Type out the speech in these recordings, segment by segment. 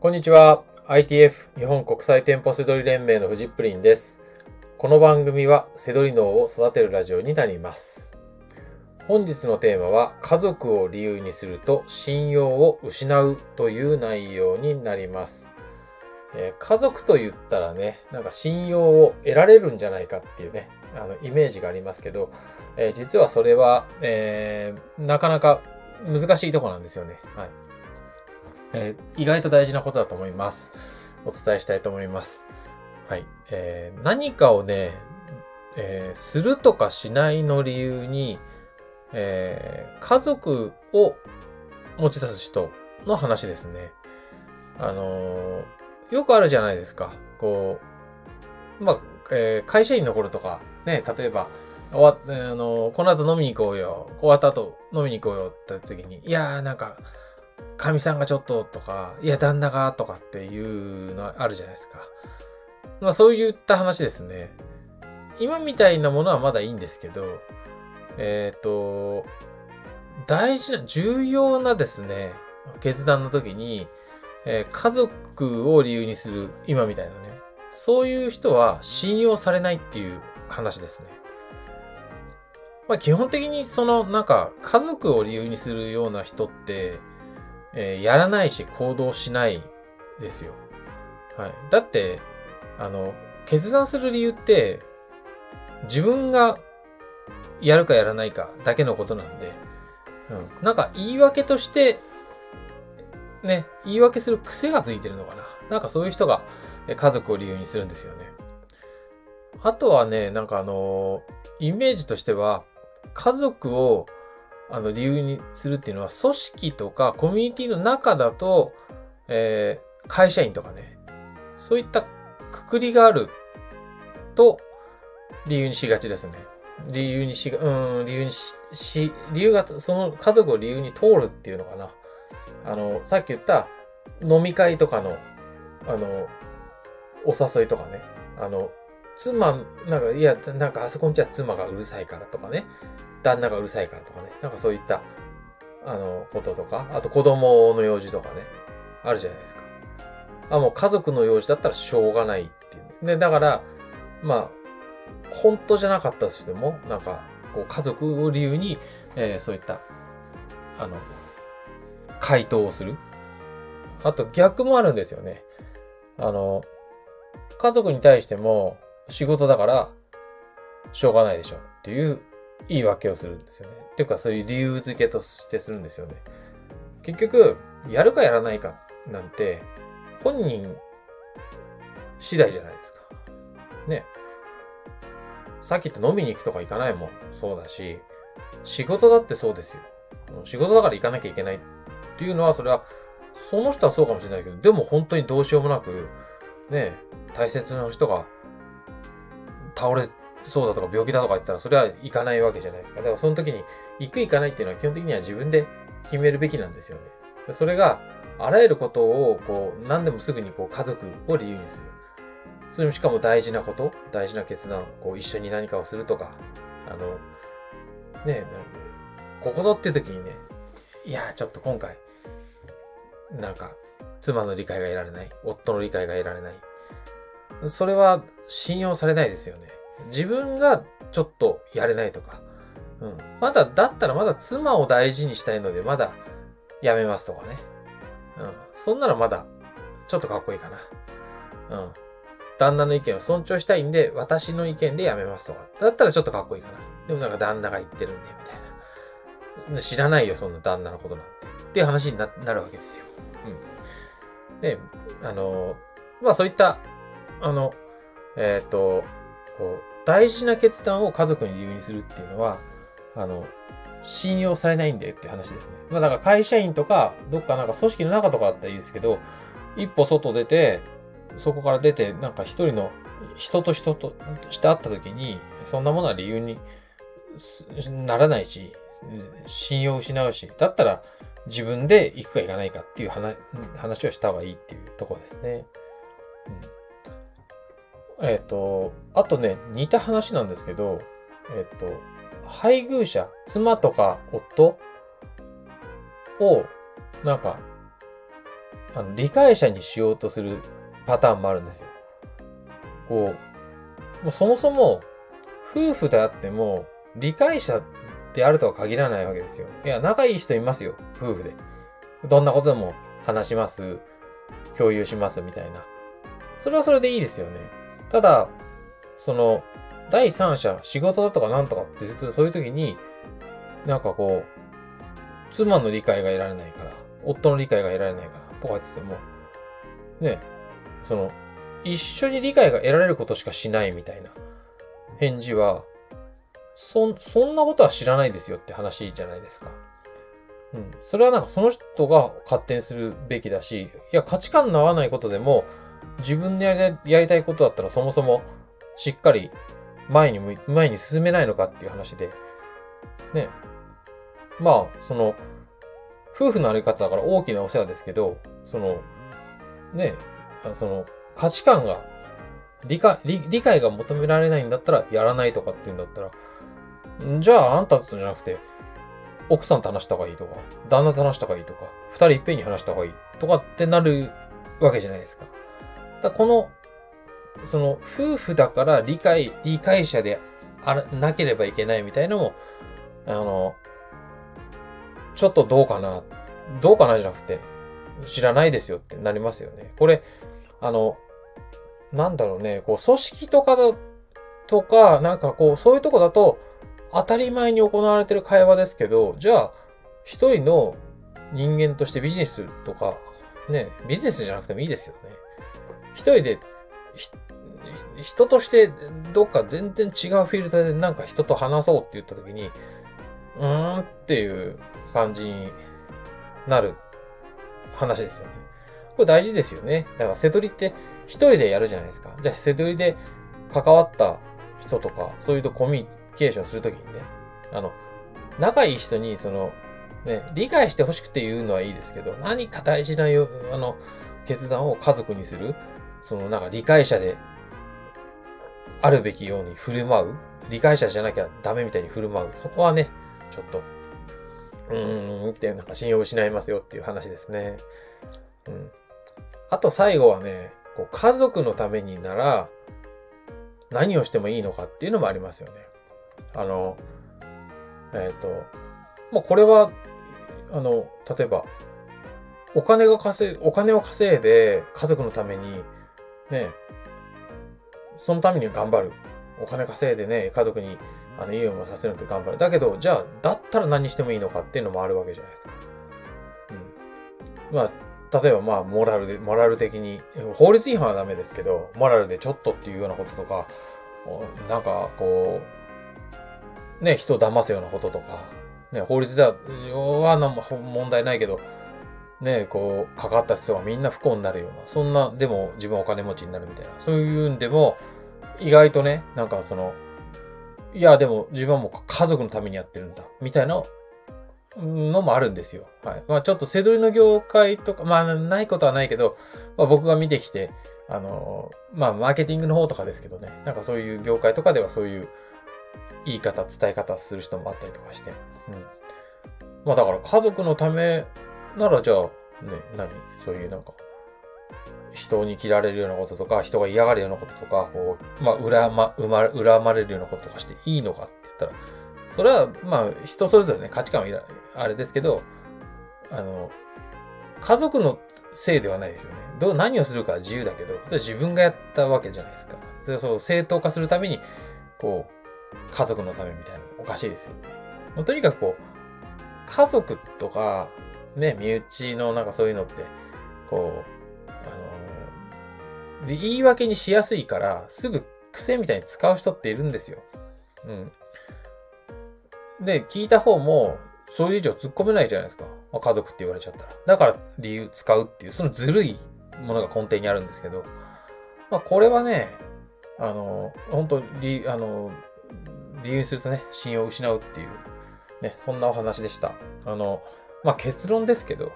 こんにちは。ITF 日本国際店舗セドリ連盟のフジップリンです。この番組はセドリ脳を育てるラジオになります。本日のテーマは家族を理由にすると信用を失うという内容になります。えー家族と言ったらね、なんか信用を得られるんじゃないかっていうね、あのイメージがありますけど、えー実はそれは、えーなかなか難しいとこなんですよね。はい。えー意外と大事なことだと思います。お伝えしたいと思います。はい。えー何かをね、えーするとかしないの理由に、えー家族を持ち出す人の話ですね。あのーよくあるじゃないですか。こう、まあ、えー会社員の頃とか、ね、例えば、終わっあのーこの後飲みに行こうよ。終わった後飲みに行こうよって時に、いやーなんか、神さんがちょっととか、いや、旦那がとかっていうのあるじゃないですか。まあそういった話ですね。今みたいなものはまだいいんですけど、えっ、と、大事な、重要なですね、決断の時に、えー家族を理由にする、今みたいなね、そういう人は信用されないっていう話ですね。まあ基本的にそのなんか家族を理由にするような人って、えーやらないし行動しないですよ。はい。だって、あの、決断する理由って、自分がやるかやらないかだけのことなんで、うん。なんか言い訳として、ね、言い訳する癖がついてるのかな。なんかそういう人が家族を理由にするんですよね。あとはね、なんかあの、イメージとしては、家族をあの理由にするっていうのは、組織とかコミュニティの中だと、えー会社員とかね、そういったくくりがあると、理由にしがちですね。理由にしが、うん、理由にし、し、理由が、その家族を理由に通るっていうのかな。あの、さっき言った飲み会とかの、あの、お誘いとかね。あの、妻、なんか、いや、なんかあそこんちは妻がうるさいからとかね。旦那がうるさいからとかね。なんかそういった、あの、こととか。あと子供の用事とかね。あるじゃないですか。あ、もう家族の用事だったらしょうがないっていう。で、だから、まあ、本当じゃなかったとしても、なんか、こう家族を理由に、えーそういった、あの、回答をする。あと逆もあるんですよね。あの、家族に対しても仕事だからしょうがないでしょっていう言い訳をするんですよね。っていうかそういう理由付けとしてするんですよね。結局、やるかやらないかなんて本人次第じゃないですか。ね。さっき言った飲みに行くとか行かないもそうだし、仕事だってそうですよ。仕事だから行かなきゃいけないっていうのは、それは、その人はそうかもしれないけど、でも本当にどうしようもなく、ね、大切な人が倒れそうだとか病気だとか言ったら、それは行かないわけじゃないですか。だからその時に、行く行かないっていうのは基本的には自分で決めるべきなんですよね。それが、あらゆることを、こう、何でもすぐにこう、家族を理由にする。それもしかも大事なこと、大事な決断、こう、一緒に何かをするとか、あの、ね、ここぞっていう時にね、いや、ちょっと今回、なんか、妻の理解が得られない、夫の理解が得られない。それは信用されないですよね。自分がちょっとやれないとか。うん。まだ、だったらまだ妻を大事にしたいので、まだやめますとかね。うん。そんならまだ、ちょっとかっこいいかな。うん。旦那の意見を尊重したいんで、私の意見でやめますとか。だったらちょっとかっこいいかな。でもなんか旦那が言ってるんで、みたいな。知らないよ、そんな旦那のことなんて。っていう話にななるわけですよ。うん。で、あの、まあそういった、あの、えっ、と、こう、大事な決断を家族に理由にするっていうのは、あの、信用されないんだよって話ですね。まあだから会社員とか、どっかなんか組織の中とかだったらいいですけど、一歩外出て、そこから出て、なんか一人の人と人として会った時に、そんなものは理由にならないし、信用失うし、だったら自分で行くか行かないかっていう話話をした方がいいっていうとこですね。うん、えっ、と、あとね、似た話なんですけど、えっ、と、配偶者、妻とか夫を、なんか、あの、理解者にしようとするパターンもあるんですよ。こう、もうそもそも、夫婦であっても、理解者であるとは限らないわけですよ。いや、仲いい人いますよ、夫婦で。どんなことでも話します、共有しますみたいな。それはそれでいいですよね。ただ、その、第三者、仕事だとかなんとかってずっとそういう時に、なんかこう、妻の理解が得られないから、夫の理解が得られないから、とか言ってても、ね、その、一緒に理解が得られることしかしないみたいな返事は、そ、そんなことは知らないですよって話じゃないですか。うん。それはなんかその人が勝手にするべきだし、いや、価値観の合わないことでも、自分でやりたい、やりたいことだったらそもそもしっかり前に前に進めないのかっていう話で、ね。まあ、その、夫婦のあり方だから大きなお世話ですけど、その、ね、その、価値観が、理解、理解が求められないんだったらやらないとかっていうんだったら、じゃああんたとじゃなくて、奥さんと話した方がいいとか、旦那と話した方がいいとか、二人いっぺんに話した方がいいとかってなるわけじゃないですか。だこの、その、夫婦だから理解、理解者であらなければいけないみたいのも、あの、ちょっとどうかな、どうかなじゃなくて、知らないですよってなりますよね。これ、あの、なんだろうね、こう、組織とかだ、とか、なんかこう、そういうとこだと、当たり前に行われてる会話ですけど、じゃあ、一人の人間としてビジネスとか、ね、ビジネスじゃなくてもいいですけどね。一人で、人としてどっか全然違うフィールドでなんか人と話そうって言った時に、うーんっていう感じになる話ですよね。これ大事ですよね。だから、セドリって一人でやるじゃないですか。じゃあ、セドリで関わった人とか、そういうとコミュニケーションするときにね、あの、仲いい人に、その、ね、理解してほしくて言うのはいいですけど、何か大事なよ、あの、決断を家族にする、その、なんか理解者であるべきように振る舞う、理解者じゃなきゃダメみたいに振る舞う、そこはね、ちょっと、うーんって、なんか信用失いますよっていう話ですね。うん。あと最後はね、こう家族のためになら何をしてもいいのかっていうのもありますよね。あの、えっ、ー、と、もうこれは、あの、例えば、お金が稼い、お金を稼いで家族のために、ね、そのために頑張る。お金稼いでね、家族にあの、家をさせるって頑張る。だけど、じゃあ、だったら何してもいいのかっていうのもあるわけじゃないですか。うん。まあ、例えばまあ、モラルで、モラル的に、法律違反はダメですけど、モラルでちょっとっていうようなこととか、なんか、こう、ね、人を騙すようなこととか、ね、法律では、は問題ないけど、ね、こう、かかった人はみんな不幸になるような、そんな、でも自分お金持ちになるみたいな、そういうんでも、意外とね、なんかその、いや、でも自分はもう家族のためにやってるんだ、みたいなのもあるんですよ。はい。まあちょっと背取りの業界とか、まあないことはないけど、まあ僕が見てきて、あの、まあマーケティングの方とかですけどね、なんかそういう業界とかではそういう言い方、伝え方する人もあったりとかして。うん。まあだから家族のためならじゃあ、ね、何そういうなんか、人に嫌われるようなこととか、人が嫌がるようなこととか、こう、まあ、恨ま、恨まれるようなこととかしていいのかって言ったら、それは、まあ、人それぞれね、価値観はいらあれですけど、あの、家族のせいではないですよね。どう、何をするかは自由だけど、自分がやったわけじゃないですか。でそう、正当化するために、こう、家族のためみたいなおかしいですよね。もうとにかくこう、家族とか、ね、身内のなんかそういうのって、こう、あので、言い訳にしやすいから、すぐ癖みたいに使う人っているんですよ。うん。で、聞いた方も、それ以上突っ込めないじゃないですか。まあ、家族って言われちゃったら。だから理由使うっていう、そのずるいものが根底にあるんですけど、まあ、これはね、あの、本当理、あの、理由にするとね、信用を失うっていう、ね、そんなお話でした。あの、まあ、結論ですけど、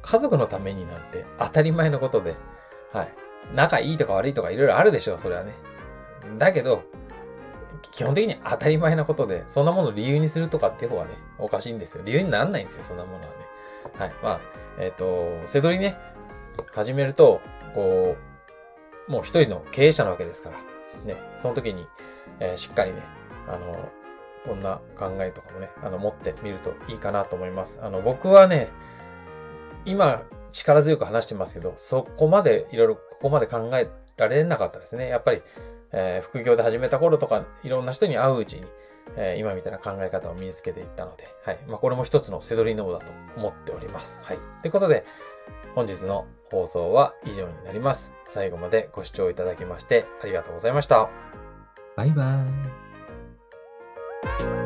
家族のためになんて当たり前のことで、はい。仲いいとか悪いとかいろいろあるでしょう、それはね。だけど、基本的に当たり前なことで、そんなものを理由にするとかっていう方がね、おかしいんですよ。理由にならないんですよ、そんなものはね。はい。まあ、えっ、と、せどりね、始めると、こう、もう一人の経営者なわけですから、ね、その時に、えーしっかりね、あの、こんな考えとかもね、あの、持ってみるといいかなと思います。あの、僕はね、今、力強く話してますけど、そこまでいろいろ、ここまで考えられなかったですね。やっぱり、えー副業で始めた頃とか、いろんな人に会ううちに、えー今みたいな考え方を身につけていったので、はい。まあ、これも一つのセドリ脳だと思っております。はい。ということで、本日の放送は以上になります。最後までご視聴いただきましてありがとうございました。バイバーイ。thank you